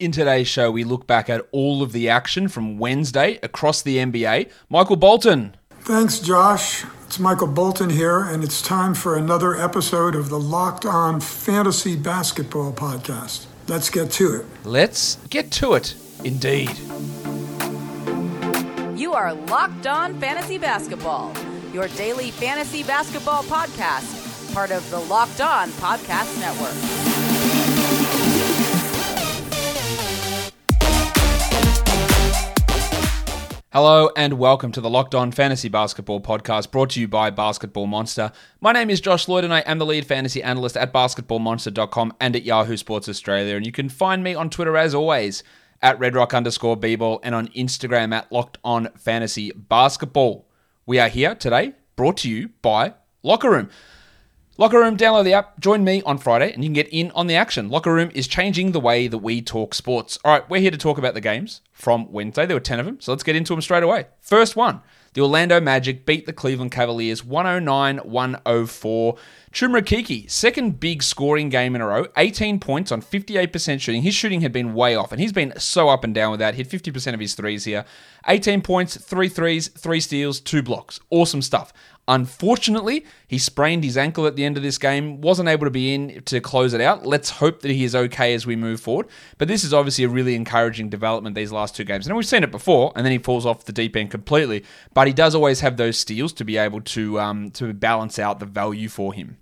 In today's show, we look back at all of the action from Wednesday across the NBA. Michael Bolton. Thanks, Josh. It's Michael Bolton here, and it's time for another episode of the Locked On Fantasy Basketball Podcast. Let's get to it. Let's get to it, indeed. You are Locked On Fantasy Basketball, your daily fantasy basketball podcast, part of the Locked On Podcast Network. Hello and welcome to the Locked On Fantasy Basketball Podcast brought to you by Basketball Monster. My name is Josh Lloyd and I am the lead fantasy analyst at basketballmonster.com and at Yahoo Sports Australia. And you can find me on Twitter as always at redrock underscore bball and on Instagram at Locked On Fantasy Basketball. We are here today brought to you by Locker Room. Locker Room, download the app, join me on Friday, and you can get in on the action. Locker Room is changing the way that we talk sports. All right, we're here to talk about the games from Wednesday. There were 10 of them, so let's get into them straight away. First one the Orlando Magic beat the Cleveland Cavaliers 109 104. Chuma Okeke, second big scoring game in a row, 18 points on 58% shooting. His shooting had been way off, and he's been so up and down with that. Hit 50% of his threes here. 18 points, three threes, three steals, two blocks. Awesome stuff. Unfortunately, he sprained his ankle at the end of this game, wasn't able to be in to close it out. Let's hope that he is okay as we move forward. But this is obviously a really encouraging development these last two games. And we've seen it before, and then he falls off the deep end completely. But he does always have those steals to be able to um, to balance out the value for him.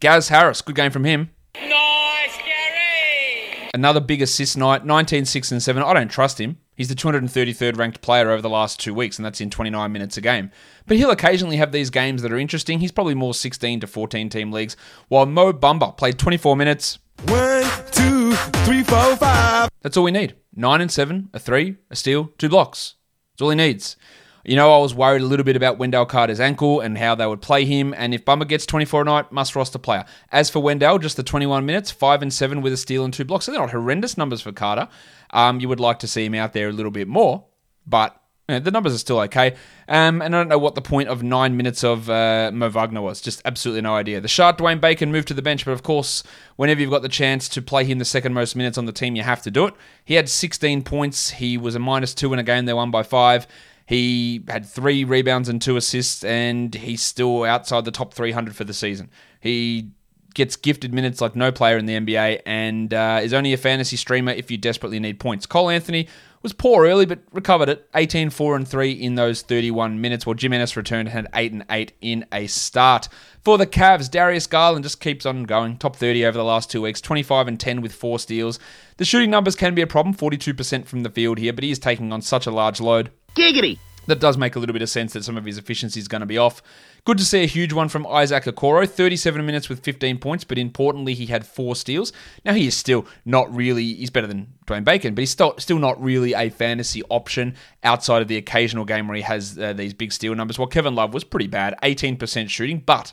Gaz Harris, good game from him. Nice, Gary! Another big assist night, 19, 6, and 7. I don't trust him. He's the 233rd ranked player over the last two weeks, and that's in 29 minutes a game. But he'll occasionally have these games that are interesting. He's probably more 16 to 14 team leagues, while Mo Bamba played 24 minutes. One, two, three, four, five. That's all we need. Nine and seven, a three, a steal, two blocks. That's all he needs. You know, I was worried a little bit about Wendell Carter's ankle and how they would play him. And if Bamba gets 24 a night, must roster player. As for Wendell, just the 21 minutes, 5 and 7 with a steal and two blocks. So they're not horrendous numbers for Carter. Um, you would like to see him out there a little bit more, but you know, the numbers are still okay. Um, and I don't know what the point of nine minutes of uh, Mo Wagner was. Just absolutely no idea. The sharp Dwayne Bacon moved to the bench, but of course, whenever you've got the chance to play him the second most minutes on the team, you have to do it. He had 16 points. He was a minus two in a game they won by five. He had three rebounds and two assists, and he's still outside the top 300 for the season. He gets gifted minutes like no player in the NBA and uh, is only a fantasy streamer if you desperately need points. Cole Anthony was poor early but recovered it 18 4 and 3 in those 31 minutes while Jim Ennis returned and had 8 and 8 in a start. For the Cavs, Darius Garland just keeps on going. Top 30 over the last 2 weeks, 25 and 10 with 4 steals. The shooting numbers can be a problem, 42% from the field here, but he is taking on such a large load. Giggity! That does make a little bit of sense that some of his efficiency is going to be off. Good to see a huge one from Isaac Okoro, 37 minutes with 15 points, but importantly, he had four steals. Now, he is still not really, he's better than Dwayne Bacon, but he's still, still not really a fantasy option outside of the occasional game where he has uh, these big steal numbers. While Kevin Love was pretty bad, 18% shooting, but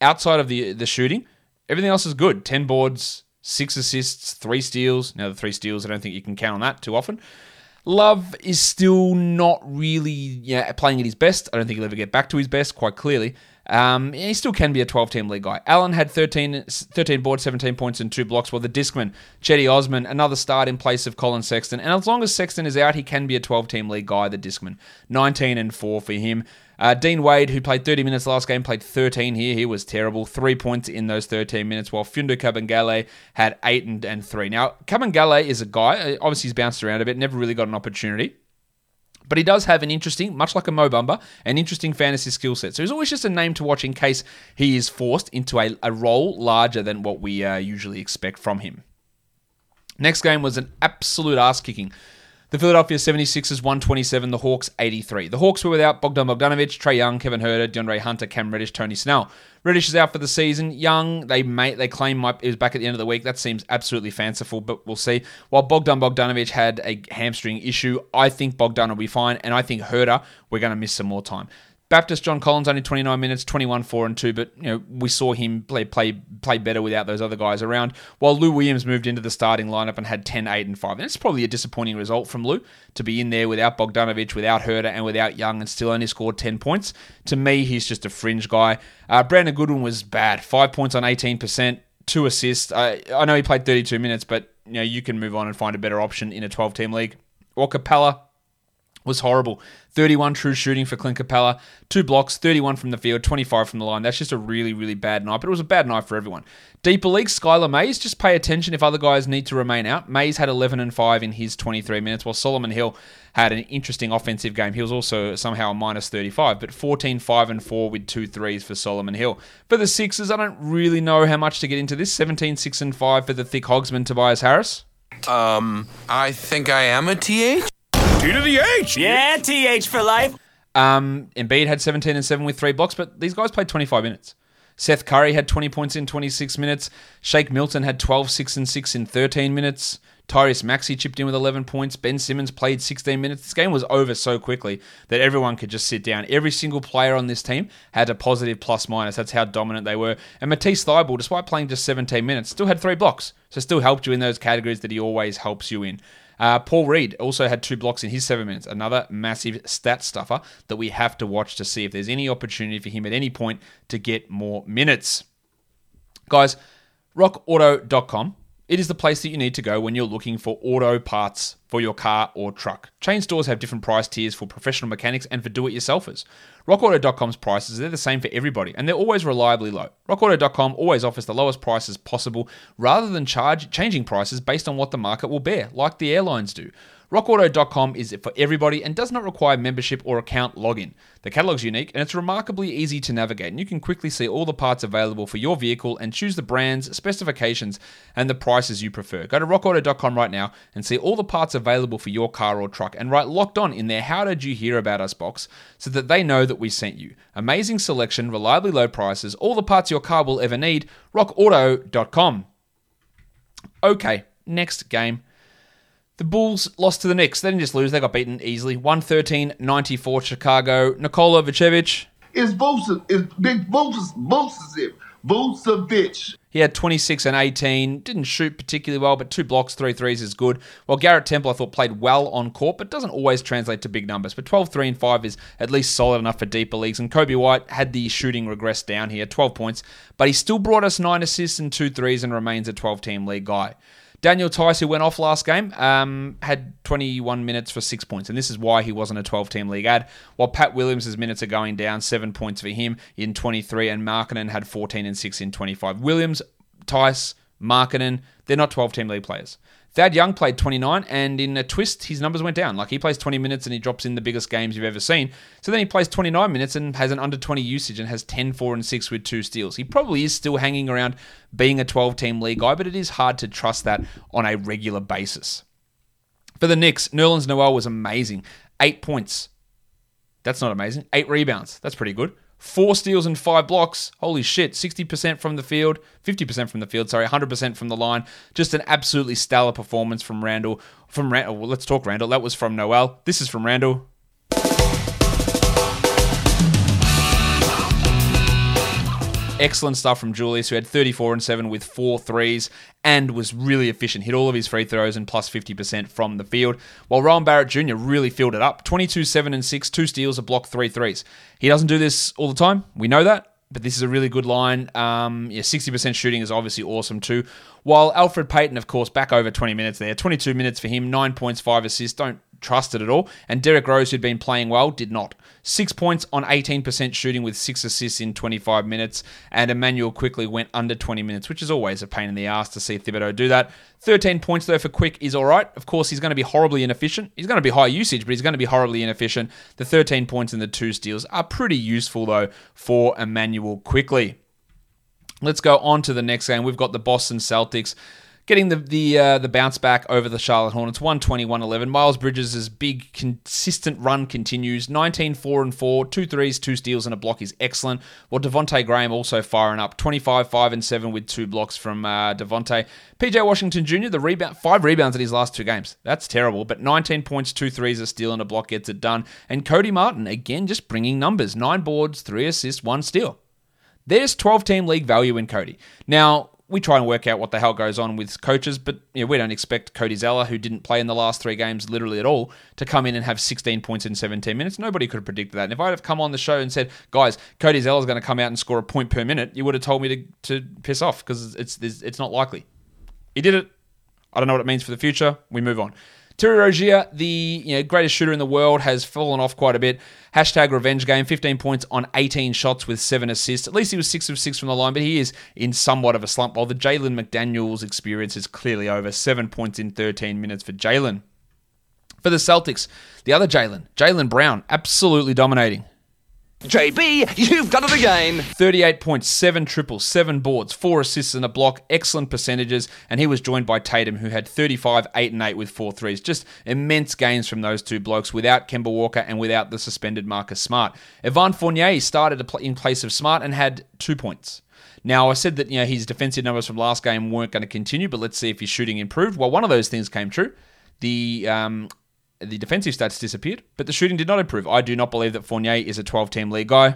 outside of the, the shooting, everything else is good. 10 boards, six assists, three steals. Now, the three steals, I don't think you can count on that too often. Love is still not really playing at his best. I don't think he'll ever get back to his best, quite clearly. Um, he still can be a 12 team league guy. Allen had 13, 13 boards, 17 points, and two blocks, while the Discman, Cedi Osman, another start in place of Collin Sexton. And as long as Sexton is out, he can be a 12 team league guy, the Discman. 19 and 4 for him. Uh, Dean Wade, who played 30 minutes last game, played 13 here. He was terrible. Three points in those 13 minutes, while Mfiondu Kabengele had eight and, and three. Now, Kabengele is a guy, uh, obviously he's bounced around a bit, never really got an opportunity. But he does have an interesting, much like a Mo Bamba, an interesting fantasy skill set. So he's always just a name to watch in case he is forced into a, a role larger than what we uh, usually expect from him. Next game was an absolute ass kicking. The Philadelphia 76ers 127, the Hawks 83. The Hawks were without Bogdan Bogdanovic, Trae Young, Kevin Huerter, DeAndre Hunter, Cam Reddish, Tony Snell. Reddish is out for the season. Young, they may, they claim might, is back at the end of the week. That seems absolutely fanciful, but we'll see. While Bogdan Bogdanovic had a hamstring issue, I think Bogdan will be fine, and I think Huerter, we're going to miss some more time. Baptist John Collins only 29 minutes, 21 4 and 2, but you know we saw him play play play better without those other guys around. While Lou Williams moved into the starting lineup and had 10 8 and 5. And it's probably a disappointing result from Lou to be in there without Bogdanovic, without Huerter and without Young and still only scored 10 points. To me, he's just a fringe guy. Uh, Brandon Goodwin was bad. 5 points on 18%, 2 assists. I I know he played 32 minutes, but you know you can move on and find a better option in a 12 team league. Or Capela was horrible. 31 true shooting for Clint Capela, two blocks, 31 from the field, 25 from the line. That's just a really, really bad night, but it was a bad night for everyone. Deeper league, Skylar Mays, just pay attention if other guys need to remain out. Mays had 11 and 5 in his 23 minutes, while Solomon Hill had an interesting offensive game. He was also somehow a minus 35, but 14, 5 and 4 with two threes for Solomon Hill. For the Sixers, I don't really know how much to get into this. 17, 6 and 5 for the thick hogsman Tobias Harris. Um, I think I am a TH. T to the H. Yeah, TH for life. Um, Embiid had 17 and 7 with three blocks, but these guys played 25 minutes. Seth Curry had 20 points in 26 minutes. Shake Milton had 12, 6 and 6 in 13 minutes. Tyrese Maxey chipped in with 11 points. Ben Simmons played 16 minutes. This game was over so quickly that everyone could just sit down. Every single player on this team had a positive plus minus. That's how dominant they were. And Matisse Thybulle, despite playing just 17 minutes, still had three blocks. So still helped you in those categories that he always helps you in. Uh, Paul Reed also had two blocks in his seven minutes. Another massive stat stuffer that we have to watch to see if there's any opportunity for him at any point to get more minutes. Guys, rockauto.com. It is the place that you need to go when you're looking for auto parts for your car or truck. Chain stores have different price tiers for professional mechanics and for do it yourselfers. RockAuto.com's prices, they're the same for everybody and they're always reliably low. RockAuto.com always offers the lowest prices possible rather than charge changing prices based on what the market will bear, like the airlines do. RockAuto.com is for everybody and does not require membership or account login. The catalog's unique and it's remarkably easy to navigate, and you can quickly see all the parts available for your vehicle and choose the brands, specifications, and the prices you prefer. Go to rockauto.com right now and see all the parts available for your car or truck and write locked on in their How Did You Hear About Us box so that they know that we sent you. Amazing selection, reliably low prices, all the parts your car will ever need. RockAuto.com. Okay, next game. The Bulls lost to the Knicks. They didn't just lose, they got beaten easily. 113 94 Chicago. Nikola Vucevic, It's Vucevic. It's Big Vucevic. Vucevic. Vucevic. he had 26 and 18. Didn't shoot particularly well, but two blocks, three threes is good. While Garrett Temple, I thought, played well on court, but doesn't always translate to big numbers. But 12, 3, and 5 is at least solid enough for deeper leagues. And Coby White had the shooting regress down here, 12 points, but he still brought us nine assists and two threes and remains a 12 team league guy. Daniel Theis, who went off last game, um, had 21 minutes for six points, and this is why he wasn't a 12 team league ad. While Pat Williams' minutes are going down, seven points for him in 23, and Markkanen had 14 and 6 in 25. Williams, Theis, Markkanen, they're not 12 team league players. Thad Young played 29, and in a twist, his numbers went down. Like he plays 20 minutes and he drops in the biggest games you've ever seen. So then he plays 29 minutes and has an under 20 usage and has 10, 4, and 6 with two steals. He probably is still hanging around being a 12 team league guy, but it is hard to trust that on a regular basis. For the Knicks, Nerlens Noel was amazing. Eight points. That's not amazing. Eight rebounds. That's pretty good. Four steals and five blocks. Holy shit. 60% from the field, 50% from the field, sorry, 100% from the line. Just an absolutely stellar performance from Randle. From Randle, well, let's talk Randle. That was from Noel. This is from Randle. Excellent stuff from Julius, who had 34 and 7 with four threes and was really efficient. Hit all of his free throws and plus 50% from the field. While Rowan Barrett Jr. really filled it up 22, 7 and 6, two steals, a block, three threes. He doesn't do this all the time. We know that. But this is a really good line. Um, yeah, 60% shooting is obviously awesome too. While Elfrid Payton, of course, back over 20 minutes there. 22 minutes for him, 9 points, 5 assists. Don't trust it at all. And Derrick Rose, who'd been playing well, did not. Six points on 18% shooting with six assists in 25 minutes. And Immanuel Quickley went under 20 minutes, which is always a pain in the ass to see Thibodeau do that. 13 points, though, for Quick is all right. Of course, he's going to be horribly inefficient. He's going to be high usage, but he's going to be horribly inefficient. The 13 points and the two steals are pretty useful, though, for Immanuel Quickley. Let's go on to the next game. We've got the Boston Celtics getting the the uh, the bounce back over the Charlotte Hornets 121-11. Miles Bridges' big consistent run continues. 19 4 and 4, two threes, two steals and a block is excellent. While Devonte Graham also firing up 25 5 and 7 with two blocks from uh, Devontae. PJ Washington Jr. the rebound five rebounds in his last two games. That's terrible, but 19 points, two threes, a steal and a block gets it done. And Cody Martin again just bringing numbers. 9 boards, 3 assists, 1 steal. There's 12 team league value in Cody. Now, we try and work out what the hell goes on with coaches, but you know, we don't expect Cody Zeller, who didn't play in the last three games literally at all, to come in and have 16 points in 17 minutes. Nobody could have predicted that. And if I'd have come on the show and said, guys, Cody Zeller's going to come out and score a point per minute, you would have told me to, to piss off because it's, it's, it's not likely. He did it. I don't know what it means for the future. We move on. Terry Rozier, the you know, greatest shooter in the world, has fallen off quite a bit. Hashtag revenge game, 15 points on 18 shots with 7 assists. At least he was 6 of 6 from the line, but he is in somewhat of a slump. While the Jalen McDaniels experience is clearly over. 7 points in 13 minutes for Jalen. For the Celtics, the other Jalen, Jaylen Brown, absolutely dominating. JB, you've done it again. 38 points, 7 triples, 7 boards, 4 assists and a block, excellent percentages, and he was joined by Tatum, who had 35, 8 and 8 with 4 threes. Just immense gains from those two blokes without Kemba Walker and without the suspended Marcus Smart. Evan Fournier started in place of Smart and had 2 points. Now, I said that you know his defensive numbers from last game weren't going to continue, but let's see if his shooting improved. Well, one of those things came true. The um, the defensive stats disappeared, but the shooting did not improve. I do not believe that Fournier is a 12 team league guy.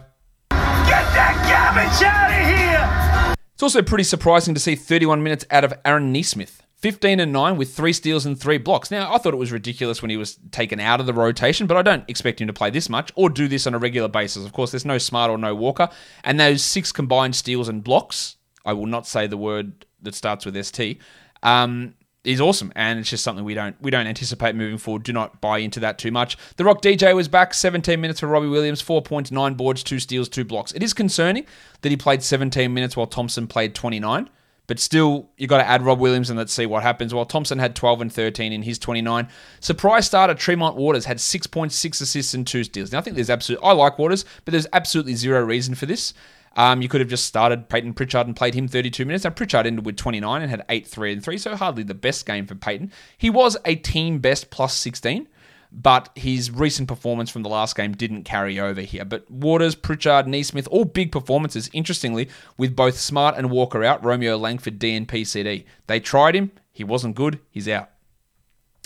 Get that garbage out of here! It's also pretty surprising to see 31 minutes out of Aaron Nesmith. 15 and 9 with three steals and three blocks. Now, I thought it was ridiculous when he was taken out of the rotation, but I don't expect him to play this much or do this on a regular basis. Of course, there's no Smart or no Walker. And those six combined steals and blocks, I will not say the word that starts with ST, um, is awesome, and it's just something we don't we don't anticipate moving forward. Do not buy into that too much. The Rock DJ was back, 17 minutes for Robbie Williams, four points, nine boards, two steals, two blocks. It is concerning that he played 17 minutes while Thompson played 29, but still you got to add Rob Williams and let's see what happens. While Thompson had 12 and 13 in his 29, surprise starter Tremont Waters had 6.6 assists and two steals. Now I think there's absolute I like Waters, but there's absolutely zero reason for this. Um, you could have just started Payton Pritchard and played him 32 minutes. Now, Pritchard ended with 29 and had 8, 3, and 3, so hardly the best game for Payton. He was a team best plus 16, but his recent performance from the last game didn't carry over here. But Waters, Pritchard, Nesmith, all big performances, interestingly, with both Smart and Walker out, Romeo Langford, DNP, CD. They tried him, he wasn't good, he's out.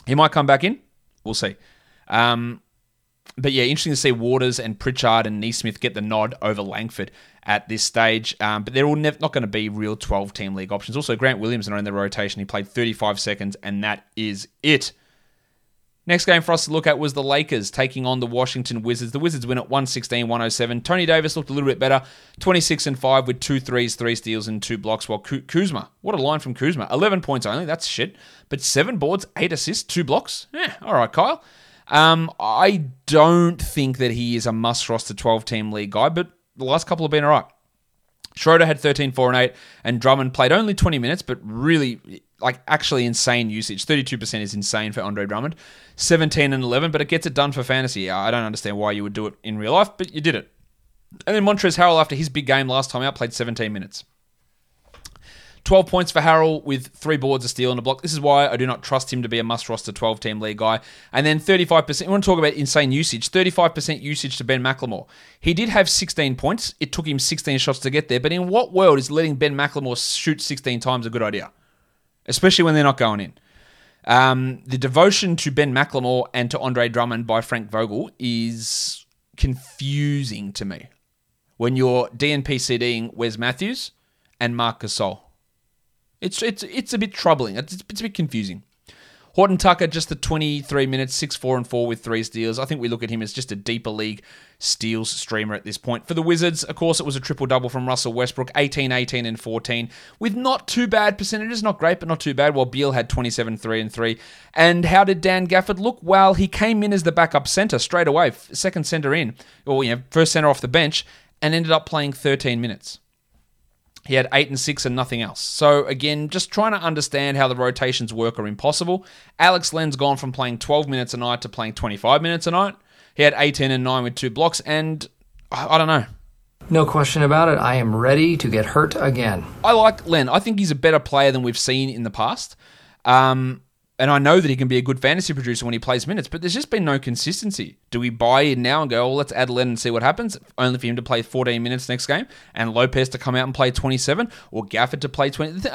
He might come back in, we'll see. Um, but yeah, interesting to see Waters and Pritchard and Nesmith get the nod over Langford at this stage. Um, but they're all nev- not going to be real 12 team league options. Also, Grant Williams not in the rotation. He played 35 seconds, and that is it. Next game for us to look at was the Lakers taking on the Washington Wizards. The Wizards win at 116 107. Tony Davis looked a little bit better, 26 and 5 with two threes, three steals, and two blocks. While Kuzma, what a line from Kuzma, 11 points only, that's shit. But seven boards, eight assists, two blocks. Yeah, all right, Kyle. Um, I don't think that he is a must roster 12 team league guy, but the last couple have been all right. Schroeder had 13, 4, and 8, and Drummond played only 20 minutes, but really, like, actually insane usage. 32% is insane for Andre Drummond. 17 and 11, but it gets it done for fantasy. I don't understand why you would do it in real life, but you did it. And then Montrezl Harrell, after his big game last time out, played 17 minutes. 12 points for Harrell with three boards, a steal, and a block. This is why I do not trust him to be a must roster 12 team league guy. And then 35%, we want to talk about insane usage 35% usage to Ben McLemore. He did have 16 points. It took him 16 shots to get there. But in what world is letting Ben McLemore shoot 16 times a good idea? Especially when they're not going in. Um, the devotion to Ben McLemore and to Andre Drummond by Frank Vogel is confusing to me. When you're DNP CDing Wes Matthews and Marc Gasol. It's it's it's a bit troubling. It's, it's a bit confusing. Horton Tucker, just the 23 minutes, 6 4 and 4 with three steals. I think we look at him as just a deeper league steals streamer at this point. For the Wizards, of course, it was a triple double from Russell Westbrook 18, 18, and 14, with not too bad percentages. Not great, but not too bad. While Beal had 27, 3 and 3. And how did Dan Gafford look? Well, he came in as the backup center straight away, second center in, or you know, first center off the bench, and ended up playing 13 minutes. He had eight and six and nothing else. So again, just trying to understand how the rotations work are impossible. Alex Len's gone from playing 12 minutes a night to playing 25 minutes a night. He had 18 and 9 with two blocks, and I don't know. No question about it. I am ready to get hurt again. I like Len. I think he's a better player than we've seen in the past. Um, and I know that he can be a good fantasy producer when he plays minutes, but there's just been no consistency. Do we buy in now and go, well, let's add Len and see what happens? Only for him to play 14 minutes next game and Lopez to come out and play 27 or Gafford to play 20.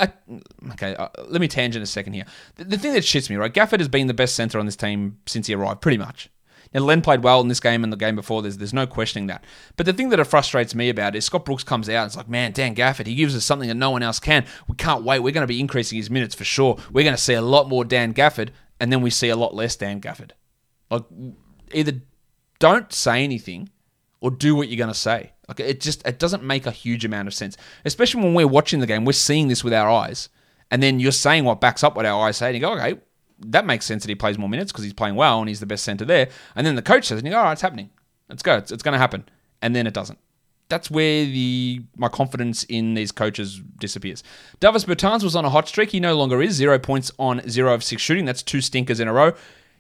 Okay, uh, let me tangent a second here. The, the thing that shits me, right? Gafford has been the best center on this team since he arrived, pretty much. And Len played well in this game and the game before. There's there's no questioning that. But the thing that it frustrates me about is Scott Brooks comes out and it's like, man, Dan Gafford, he gives us something that no one else can. We can't wait. We're going to be increasing his minutes for sure. We're going to see a lot more Dan Gafford, and then we see a lot less Dan Gafford. Like, either don't say anything or do what you're going to say. Like, it just it doesn't make a huge amount of sense, especially when we're watching the game. We're seeing this with our eyes And then you're saying what backs up what our eyes say, and you go, okay, that makes sense that he plays more minutes because he's playing well and he's the best center there. And then the coach says, and you go, all right, it's happening. Let's go. It's, it's going to happen. And then it doesn't. That's where the my confidence in these coaches disappears. Davis Bertans was on a hot streak. He no longer is. Zero points on zero of six shooting. That's two stinkers in a row.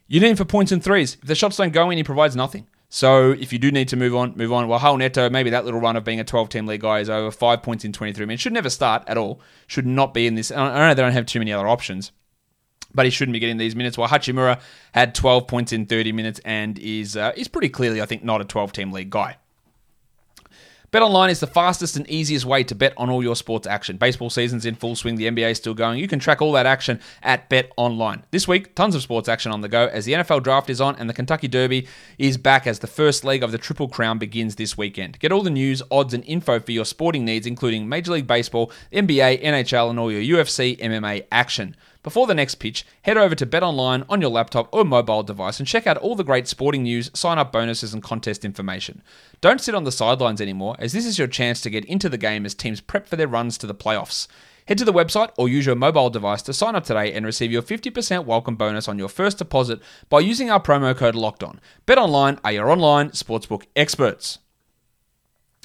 You need him for points and threes. If the shots don't go in, he provides nothing. So if you do need to move on, move on. Well, Raul Neto, maybe that little run of being a 12 team league guy is over. Five points in 23 minutes. Should never start at all. Should not be in this. I know they don't have too many other options but he shouldn't be getting these minutes. While Hachimura had 12 points in 30 minutes and is uh, is pretty clearly, I think, not a 12 team league guy. BetOnline is the fastest and easiest way to bet on all your sports action. Baseball season's in full swing, the NBA is still going. You can track all that action at BetOnline. This week, tons of sports action on the go as the NFL draft is on and the Kentucky Derby is back as the first leg of the Triple Crown begins this weekend. Get all the news, odds, and info for your sporting needs, including Major League Baseball, NBA, NHL, and all your UFC, MMA action. Before the next pitch, head over to BetOnline on your laptop or mobile device and check out all the great sporting news, sign up bonuses, and contest information. Don't sit on the sidelines anymore, as this is your chance to get into the game as teams prep for their runs to the playoffs. Head to the website or use your mobile device to sign up today and receive your 50% welcome bonus on your first deposit by using our promo code LOCKEDON. BetOnline are your online sportsbook experts.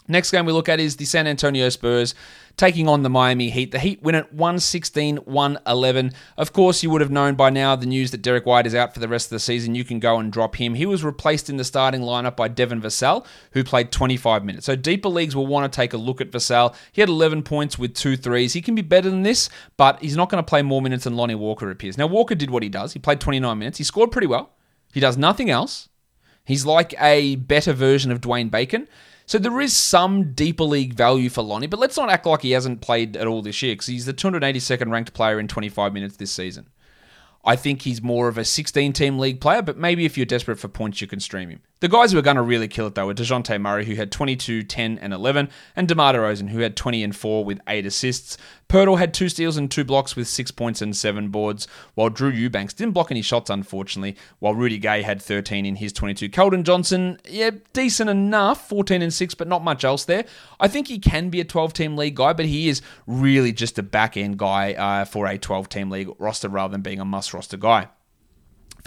Next game we look at is the San Antonio Spurs taking on the Miami Heat. The Heat win at 116 111. Of course, you would have known by now the news that Derrick White is out for the rest of the season. You can go and drop him. He was replaced in the starting lineup by Devin Vassell, who played 25 minutes. So deeper leagues will want to take a look at Vassell. He had 11 points with two threes. He can be better than this, but he's not going to play more minutes than Lonnie Walker appears. Now, Walker did what he does. He played 29 minutes. He scored pretty well. He does nothing else. He's like a better version of Dwayne Bacon. So there is some deeper league value for Lonnie, but let's not act like he hasn't played at all this year because he's the 282nd ranked player in 25 minutes this season. I think he's more of a 16 team league player, but maybe if you're desperate for points, you can stream him. The guys who are going to really kill it, though, are DeJounte Murray, who had 22, 10, and 11, and DeMar DeRozan, who had 20 and 4 with 8 assists. Poeltl had 2 steals and 2 blocks with 6 points and 7 boards, while Drew Eubanks didn't block any shots, unfortunately, while Rudy Gay had 13 in his 22. Keldon Johnson, yeah, decent enough, 14 and 6, but not much else there. I think he can be a 12 team league guy, but he is really just a back end guy uh, for a 12 team league roster rather than being a must roster guy.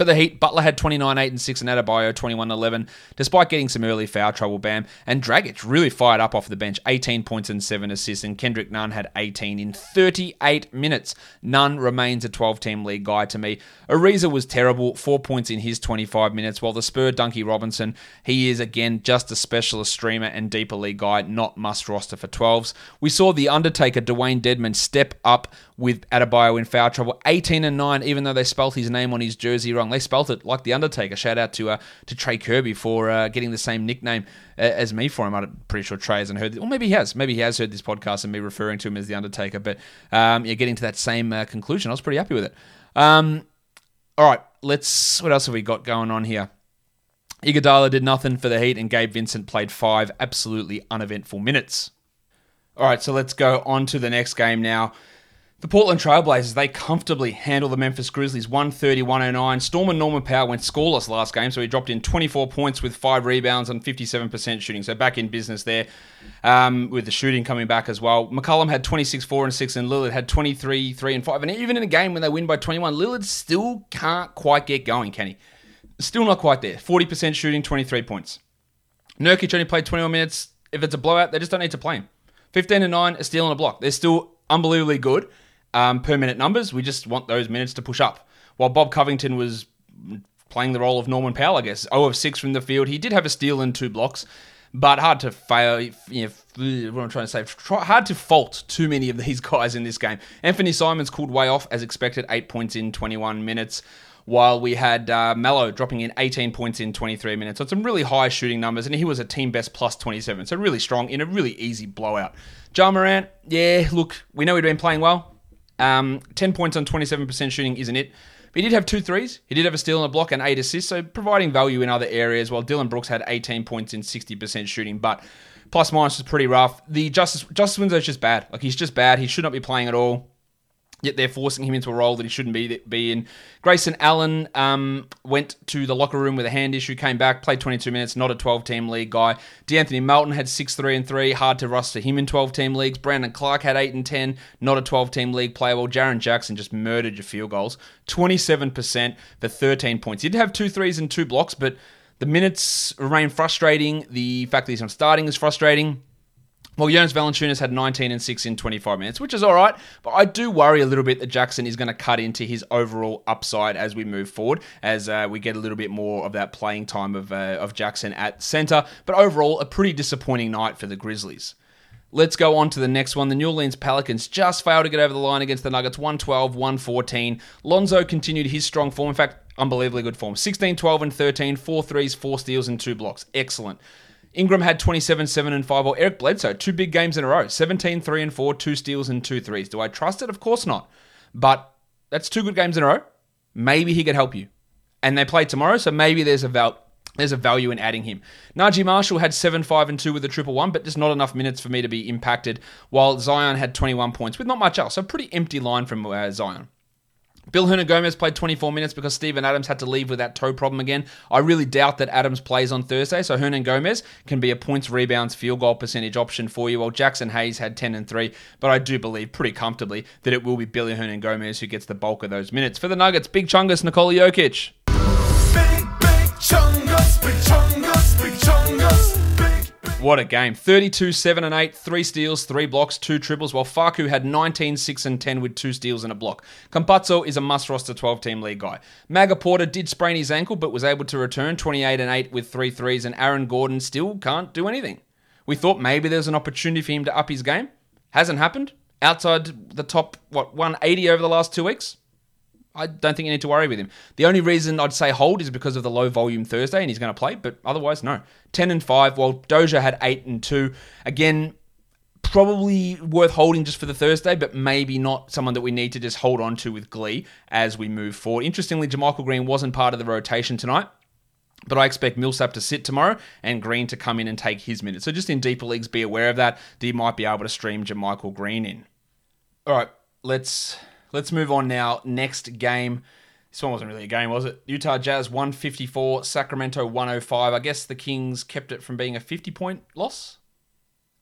For the Heat, Butler had 29, 8, and 6, and Adebayo 21, 11, despite getting some early foul trouble, Bam. And Dragic really fired up off the bench, 18 points and 7 assists, and Kendrick Nunn had 18 in 38 minutes. Nunn remains a 12 team league guy to me. Ariza was terrible, 4 points in his 25 minutes, while the Spur Dunkie Robinson, he is again just a specialist streamer and deeper league guy, not must roster for 12s. We saw the Undertaker, Dewayne Dedmon, step up with Adebayo in foul trouble, 18 and 9, even though they spelt his name on his jersey wrong. They spelt it like the Undertaker. Shout out to uh, to Trey Kirby for uh, getting the same nickname uh, as me for him. I'm pretty sure Trey hasn't heard, this, or maybe he has. Maybe he has heard this podcast and me referring to him as the Undertaker. But um, yeah, getting to that same uh, conclusion, I was pretty happy with it. Um, all right, let's. What else have we got going on here? Iguodala did nothing for the Heat, and Gabe Vincent played five absolutely uneventful minutes. All right, so let's go on to the next game now. The Portland Trailblazers, they comfortably handle the Memphis Grizzlies 130 109. Storm and Norman Powell went scoreless last game, so he dropped in 24 points with five rebounds and 57% shooting. So back in business there um, with the shooting coming back as well. McCollum had 26 4 and 6, and Lillard had 23 3 and 5. And even in a game when they win by 21, Lillard still can't quite get going, can he? Still not quite there. 40% shooting, 23 points. Nurkic only played 21 minutes. If it's a blowout, they just don't need to play him. 15 and 9, a steal and a block. They're still unbelievably good um, per minute numbers. We just want those minutes to push up. While Bob Covington was playing the role of Norman Powell, I guess, 0 of 6 from the field. He did have a steal and two blocks, but hard to fail. You know, what I'm trying to say, hard to fault too many of these guys in this game. Anfernee Simons cooled way off as expected, 8 points in 21 minutes while we had uh, Melo dropping in 18 points in 23 minutes. So some really high shooting numbers, and he was a team best plus 27. So really strong in a really easy blowout. Ja Morant, yeah, look, we know he'd been playing well. Um, 10 points on 27% shooting isn't it. But he did have two threes. He did have a steal and a block and eight assists, so providing value in other areas, while Dillon Brooks had 18 points in 60% shooting. But plus minus is pretty rough. The Justice Justice Winslow is just bad. Like he's just bad. He should not be playing at all. Yet they're forcing him into a role that he shouldn't be be in. Grayson Allen um, went to the locker room with a hand issue, came back, played 22 minutes, not a 12 team league guy. D'Anthony Melton had 6 3 and 3, hard to roster him in 12 team leagues. Brandon Clarke had 8 and 10, not a 12 team league player. Well, Jaren Jackson just murdered your field goals 27% for 13 points. He did have two threes and two blocks, but the minutes remain frustrating. The fact that he's not starting is frustrating. Well, Jonas Valanciunas had 19 and 6 in 25 minutes, which is all right, but I do worry a little bit that Jackson is going to cut into his overall upside as we move forward, as uh, we get a little bit more of that playing time of, uh, of Jackson at center. But overall, a pretty disappointing night for the Grizzlies. Let's go on to the next one. The New Orleans Pelicans just failed to get over the line against the Nuggets 112 114. Lonzo continued his strong form. In fact, unbelievably good form 16, 12, and 13, four threes, four steals, and two blocks. Excellent. Ingram had 27, 7, and 5. Or Eric Bledsoe, two big games in a row 17, 3, and 4, two steals and two threes. Do I trust it? Of course not. But that's two good games in a row. Maybe he could help you. And they play tomorrow, so maybe there's a val- there's a value in adding him. Naji Marshall had 7, 5, and 2 with a triple one, but just not enough minutes for me to be impacted, while Zion had 21 points with not much else. A pretty empty line from uh, Zion. Bill Hernangomez played 24 minutes because Steven Adams had to leave with that toe problem again. I really doubt that Adams plays on Thursday, so Hernangomez can be a points, rebounds, field goal percentage option for you. While Jaxson Hayes had 10 and 3, but I do believe pretty comfortably that it will be Billy Hernangomez who gets the bulk of those minutes. For the Nuggets, Big Chungus, Nikola Jokic. Big, big chungus, big chungus. What a game. 32, 7 and 8, 3 steals, 3 blocks, 2 triples, while Facu had 19, 6 and 10 with 2 steals and a block. Campazzo is a must roster 12 team league guy. Maga Porter did sprain his ankle but was able to return 28 and 8 with 3 threes, and Aaron Gordon still can't do anything. We thought maybe there's an opportunity for him to up his game. Hasn't happened. Outside the top, what, 180 over the last two weeks? I don't think you need to worry with him. The only reason I'd say hold is because of the low volume Thursday and he's going to play, but otherwise, no. 10 and 5, while Doja had 8 and 2. Again, probably worth holding just for the Thursday, but maybe not someone that we need to just hold on to with glee as we move forward. Interestingly, JaMychal Green wasn't part of the rotation tonight. But I expect Millsap to sit tomorrow and Green to come in and take his minutes. So just in deeper leagues, be aware of that. That you might be able to stream JaMychal Green in. All right, let's let's move on now. Next game. This one wasn't really a game, was it? Utah Jazz 154, Sacramento 105. I guess the Kings kept it from being a 50 point loss.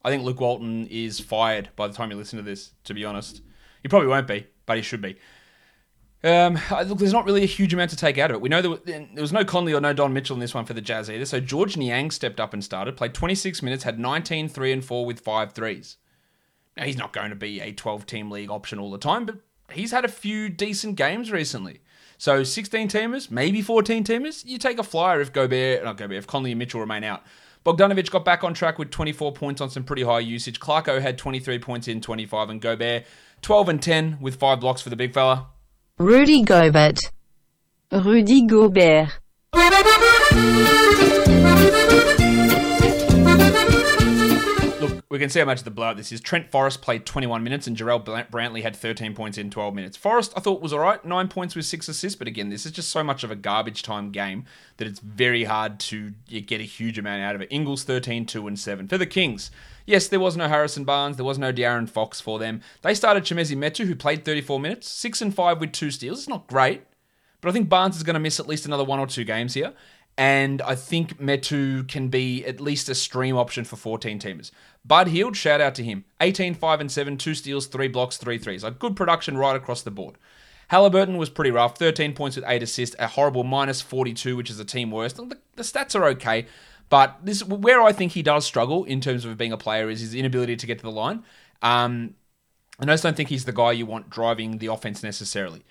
I think Luke Walton is fired by the time you listen to this, to be honest. He probably won't be, but he should be. Um, look, there's not really a huge amount to take out of it. We know there was, there was no Conley or no Don Mitchell in this one for the Jazz either. So Georges Niang stepped up and started, played 26 minutes, had 19, 3 and 4 with 5 threes. Now, he's not going to be a 12 team league option all the time, but he's had a few decent games recently. So 16 teamers, maybe 14 teamers, you take a flyer if Gobert, not Gobert, if Conley and Mitchell remain out. Bogdanovich got back on track with 24 points on some pretty high usage. Clarko had 23 points in 25, and Gobert 12 and 10 with five blocks for the big fella. Rudy Gobert. Rudy Gobert. We can see how much of the blowout this is. Trent Forrest played 21 minutes and Jarrell Brantley had 13 points in 12 minutes. Forrest, I thought, was all right. Nine points with six assists, but again, this is just so much of a garbage time game that it's very hard to get a huge amount out of it. Ingles 13, 2, and 7. For the Kings, yes, there was no Harrison Barnes, there was no De'Aaron Fox for them. They started Chimezie Metu, who played 34 minutes, 6 and 5 with two steals. It's not great, but I think Barnes is going to miss at least another one or two games here. And I think Metu can be at least a stream option for 14 teamers. Bud Hield, shout out to him. 18, 5, and 7, 2 steals, 3 blocks, 3 threes. Like good production right across the board. Halliburton was pretty rough. 13 points with 8 assists, a horrible minus 42, which is a team worst. The, the stats are okay, but this where I think he does struggle in terms of being a player is his inability to get to the line. Um, I just don't think he's the guy you want driving the offense necessarily.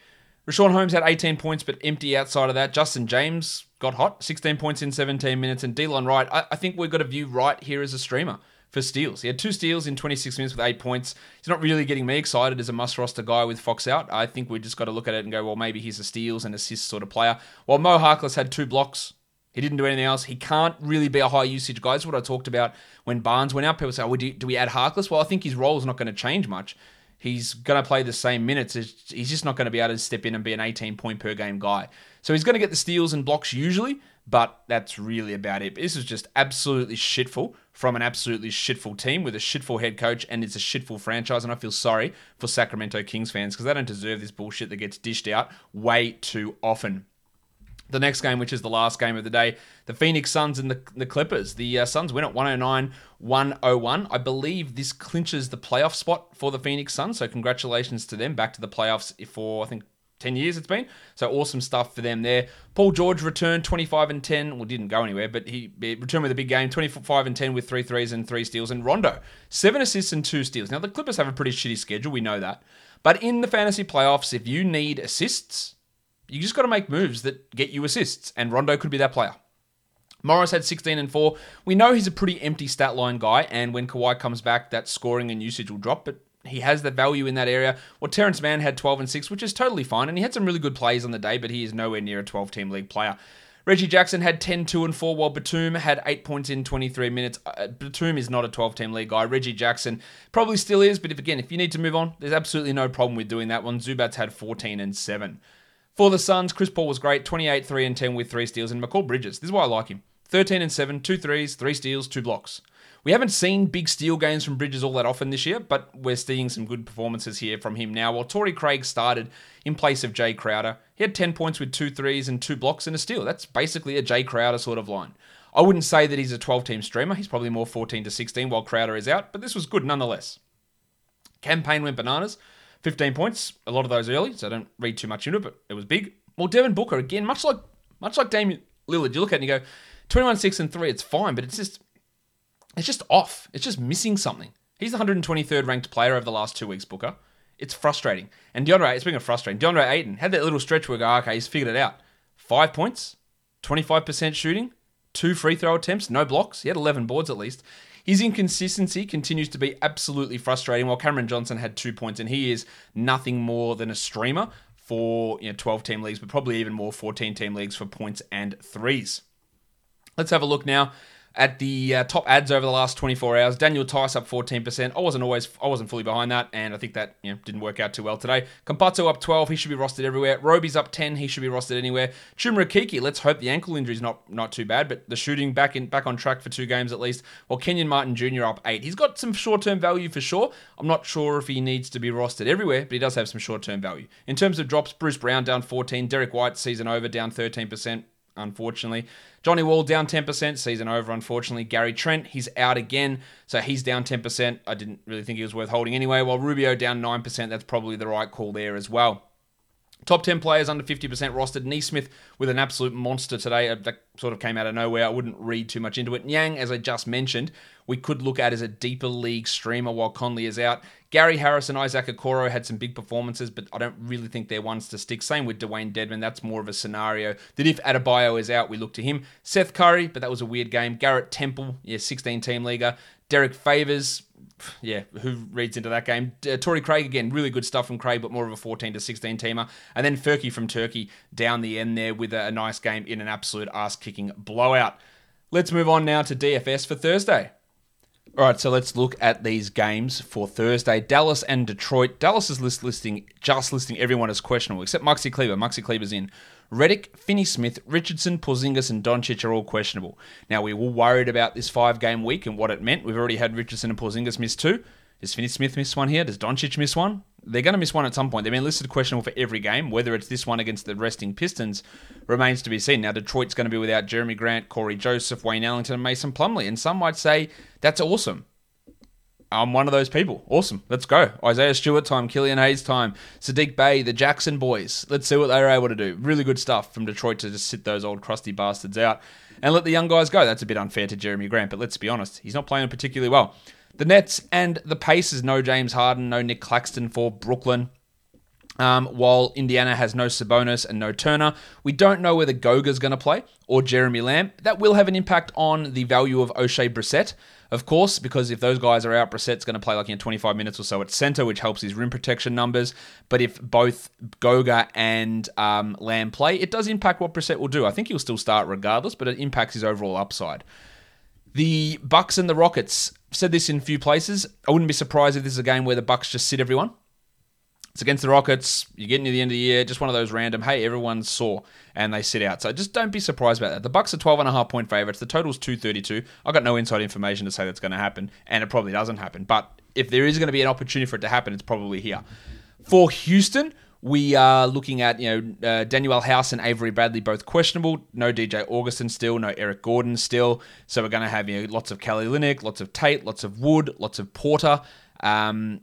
Richaun Holmes had 18 points, but empty outside of that. Justin James got hot, 16 points in 17 minutes. And Delon Wright, I, I think we've got to view Wright here as a streamer for steals. He had two steals in 26 minutes with eight points. He's not really getting me excited as a must roster guy with Fox out. I think we just got to look at it and go, well, maybe he's a steals and assists sort of player. While Mo Harkless had two blocks, he didn't do anything else. He can't really be a high usage guy. That's what I talked about when Barnes went out. People say, oh, do, do we add Harkless? Well, I think his role is not going to change much. He's going to play the same minutes. He's just not going to be able to step in and be an 18 point per game guy. So he's going to get the steals and blocks usually, but that's really about it. This is just absolutely shitful from an absolutely shitful team with a shitful head coach and it's a shitful franchise. And I feel sorry for Sacramento Kings fans because they don't deserve this bullshit that gets dished out way too often. The next game, which is the last game of the day, the Phoenix Suns and the, the Clippers. The uh, Suns win at 109 101. I believe this clinches the playoff spot for the Phoenix Suns. So, congratulations to them. Back to the playoffs for, I think, 10 years it's been. So awesome stuff for them there. Paul George returned 25 and 10. Well, didn't go anywhere, but he returned with a big game 25 and 10 with three threes and three steals. And Rondo, seven assists and two steals. Now, the Clippers have a pretty shitty schedule. We know that. But in the fantasy playoffs, if you need assists, you just got to make moves that get you assists. And Rondo could be that player. Morris had 16 and 4. We know he's a pretty empty stat line guy, and when Kawhi comes back, that scoring and usage will drop, but he has the value in that area. Well, Terance Mann had 12 and 6, which is totally fine, and he had some really good plays on the day, but he is nowhere near a 12 team league player. Reggie Jackson had 10, 2, and 4, while Batum had 8 points in 23 minutes. Uh, Batum is not a 12 team league guy. Reggie Jackson probably still is, but if again, if you need to move on, there's absolutely no problem with doing that one. Zubac had 14 and 7. For the Suns, Chris Paul was great 28, 3, and 10 with 3 steals, and Mikal Bridges, this is why I like him 13 and 7, 2 threes, 3 steals, 2 blocks. We haven't seen big steal games from Bridges all that often this year, but we're seeing some good performances here from him now. While Torrey Craig started in place of Jae Crowder, he had 10 points with two threes and two blocks and a steal. That's basically a Jae Crowder sort of line. I wouldn't say that he's a 12 team streamer. He's probably more 14 to 16 while Crowder is out, but this was good nonetheless. Cam Payne went bananas. 15 points, a lot of those early, so I don't read too much into it, but it was big. Well, Devin Booker, again, much like much like Damian Lillard, you look at it and you go, 21, 6, and 3, it's fine, but it's just it's just off. It's just missing something. He's the 123rd ranked player over the last two weeks, Booker. It's frustrating. And DeAndre, speaking of frustrating, DeAndre Ayton had that little stretch where go, okay, he's figured it out. Five points, 25% shooting, two free throw attempts, no blocks. He had 11 boards at least. His inconsistency continues to be absolutely frustrating. While Cameron Johnson had two points, and he is nothing more than a streamer for you know 12 team leagues, but probably even more 14 team leagues for points and threes. Let's have a look now at the uh, top ads over the last 24 hours. Daniel Theis up 14%. I wasn't always, I wasn't fully behind that, and I think that you know didn't work out too well today. Campazzo up 12. He should be rostered everywhere. Roby's up 10. He should be rostered anywhere. Chuma Okeke. Let's hope the ankle injury is not not too bad, but the shooting back in back on track for two games at least. Well, Kenyon Martin Jr. up eight. He's got some short term value for sure. I'm not sure if he needs to be rostered everywhere, but he does have some short term value. In terms of drops, Bruce Brown down 14. Derrick White season over down 13% unfortunately. Johnny Wall down 10%, season over, unfortunately. Gary Trent, he's out again, so he's down 10%. I didn't really think he was worth holding anyway. While Rubio down 9%, that's probably the right call there as well. Top 10 players under 50% rostered. Nesmith with an absolute monster today. Uh, that sort of came out of nowhere. I wouldn't read too much into it. Niang, as I just mentioned, we could look at as a deeper league streamer while Conley is out. Gary Harris and Isaac Okoro had some big performances, but I don't really think they're ones to stick. Same with Dewayne Dedmon. That's more of a scenario that if Adebayo is out, we look to him. Seth Curry, but that was a weird game. Garrett Temple, yeah, 16 team leaguer. Derek Favors, yeah, who reads into that game? Uh, Torrey Craig again, really good stuff from Craig, but more of a 14 to 16 teamer. And then Furky from Turkey down the end there with a, a nice game in an absolute ass kicking blowout. Let's move on now to DFS for Thursday. All right, so let's look at these games for Thursday. Dallas and Detroit. Dallas is list listing just listing everyone as questionable except Maxi Kleber. Maxi Kleber's in. Redick, Finney Smith, Richardson, Porzingis, and Doncic are all questionable. Now we were worried about this five-game week and what it meant. We've already had Richardson and Porzingis miss two. Does Finney Smith miss one here? Does Doncic miss one? They're going to miss one at some point. They've been listed questionable for every game. Whether it's this one against the resting Pistons remains to be seen. Now, Detroit's going to be without Jerami Grant, Cory Joseph, Wayne Ellington, and Mason Plumlee. And some might say that's awesome. I'm one of those people. Awesome. Let's go. Isaiah Stewart time, Killian Hayes time, Saddiq Bey, the Jackson boys. Let's see what they were able to do. Really good stuff from Detroit to just sit those old crusty bastards out and let the young guys go. That's a bit unfair to Jerami Grant, but let's be honest, he's not playing particularly well. The Nets and the Pacers, no James Harden, no Nic Claxton for Brooklyn. Um, while Indiana has no Sabonis and no Turner, we don't know whether Goga's going to play or Jeremy Lamb. That will have an impact on the value of Oshae Brissett, of course, because if those guys are out, Brissett's going to play like in 25 minutes or so at center, which helps his rim protection numbers. But if both Goga and um, Lamb play, it does impact what Brissett will do. I think he'll still start regardless, but it impacts his overall upside. The Bucks and the Rockets said this in a few places. I wouldn't be surprised if this is a game where the Bucks just sit everyone It's against the Rockets. You're getting to the end of the year. Just one of those random, hey, everyone saw, and they sit out. So just don't be surprised about that. The Bucks are 12 and a half point favorites. The total's 232. I got no inside information to say that's going to happen, and it probably doesn't happen. But if there is going to be an opportunity for it to happen, it's probably here. For Houston, we are looking at you know uh, Danuel House and Avery Bradley both questionable. No DJ Augustin still. No Eric Gordon still. So we're going to have you know lots of Kelly Olynyk, lots of Tate, lots of Wood, lots of Porter. Um,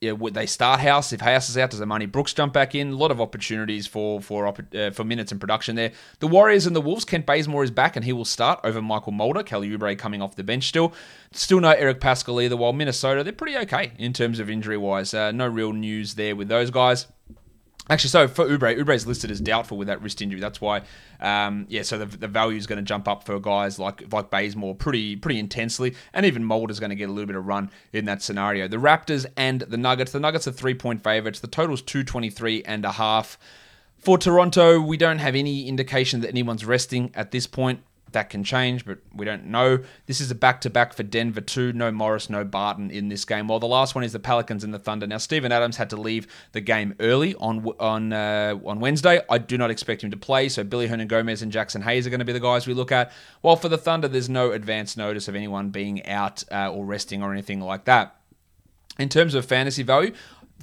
yeah, would they start House? If House is out, does Armoni Brooks jump back in? A lot of opportunities for for uh, for minutes and production there. The Warriors and the Wolves. Kent Bazemore is back and he will start over Mychal Mulder. Kelly Oubre coming off the bench still. Still no Eric Paschall either. While Minnesota, they're pretty okay in terms of injury wise. Uh, no real news there with those guys. Actually, so for Oubre, Oubre's listed as doubtful with that wrist injury. That's why, um, yeah. So the, the value is going to jump up for guys like like Bazemore pretty pretty intensely, and even Mulder's going to get a little bit of run in that scenario. The Raptors and the Nuggets. The Nuggets are three point favorites. The total total's two twenty three and a half. For Toronto, we don't have any indication that anyone's resting at this point. That can change, but we don't know. This is a back to back for Denver, too. No Morris, no Barton in this game. While the last one is the Pelicans and the Thunder. Now, Steven Adams had to leave the game early on on uh, on Wednesday. I do not expect him to play, so Billy Hernangomez and Jaxson Hayes are going to be the guys we look at. While for the Thunder, there's no advance notice of anyone being out uh, or resting or anything like that. In terms of fantasy value,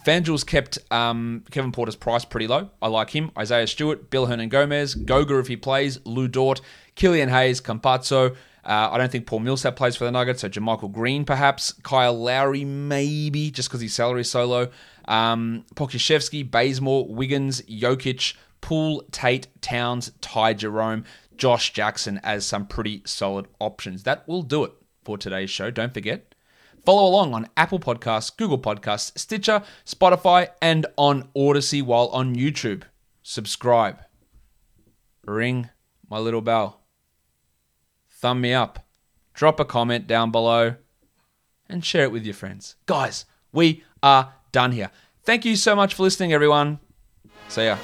FanDuel's kept um, Kevin Porter's price pretty low. I like him. Isaiah Stewart, Bill Hernangomez, Goga if he plays, Lu Dort, Killian Hayes, Campazzo. Uh, I don't think Paul Millsap plays for the Nuggets, so JaMychal Green perhaps. Kyle Lowry maybe, just because his salary is so low. Um, Pokusevski, Bazemore, Wiggins, Jokic, Poole, Tate, Towns, Ty Jerome, Josh Jackson as some pretty solid options. That will do it for today's show. Don't forget, Follow along on Apple Podcasts, Google Podcasts, Stitcher, Spotify, and on Odysee while on YouTube. Subscribe. Ring my little bell. Thumb me up. Drop a comment down below and share it with your friends. Guys, we are done here. Thank you so much for listening, everyone. See ya.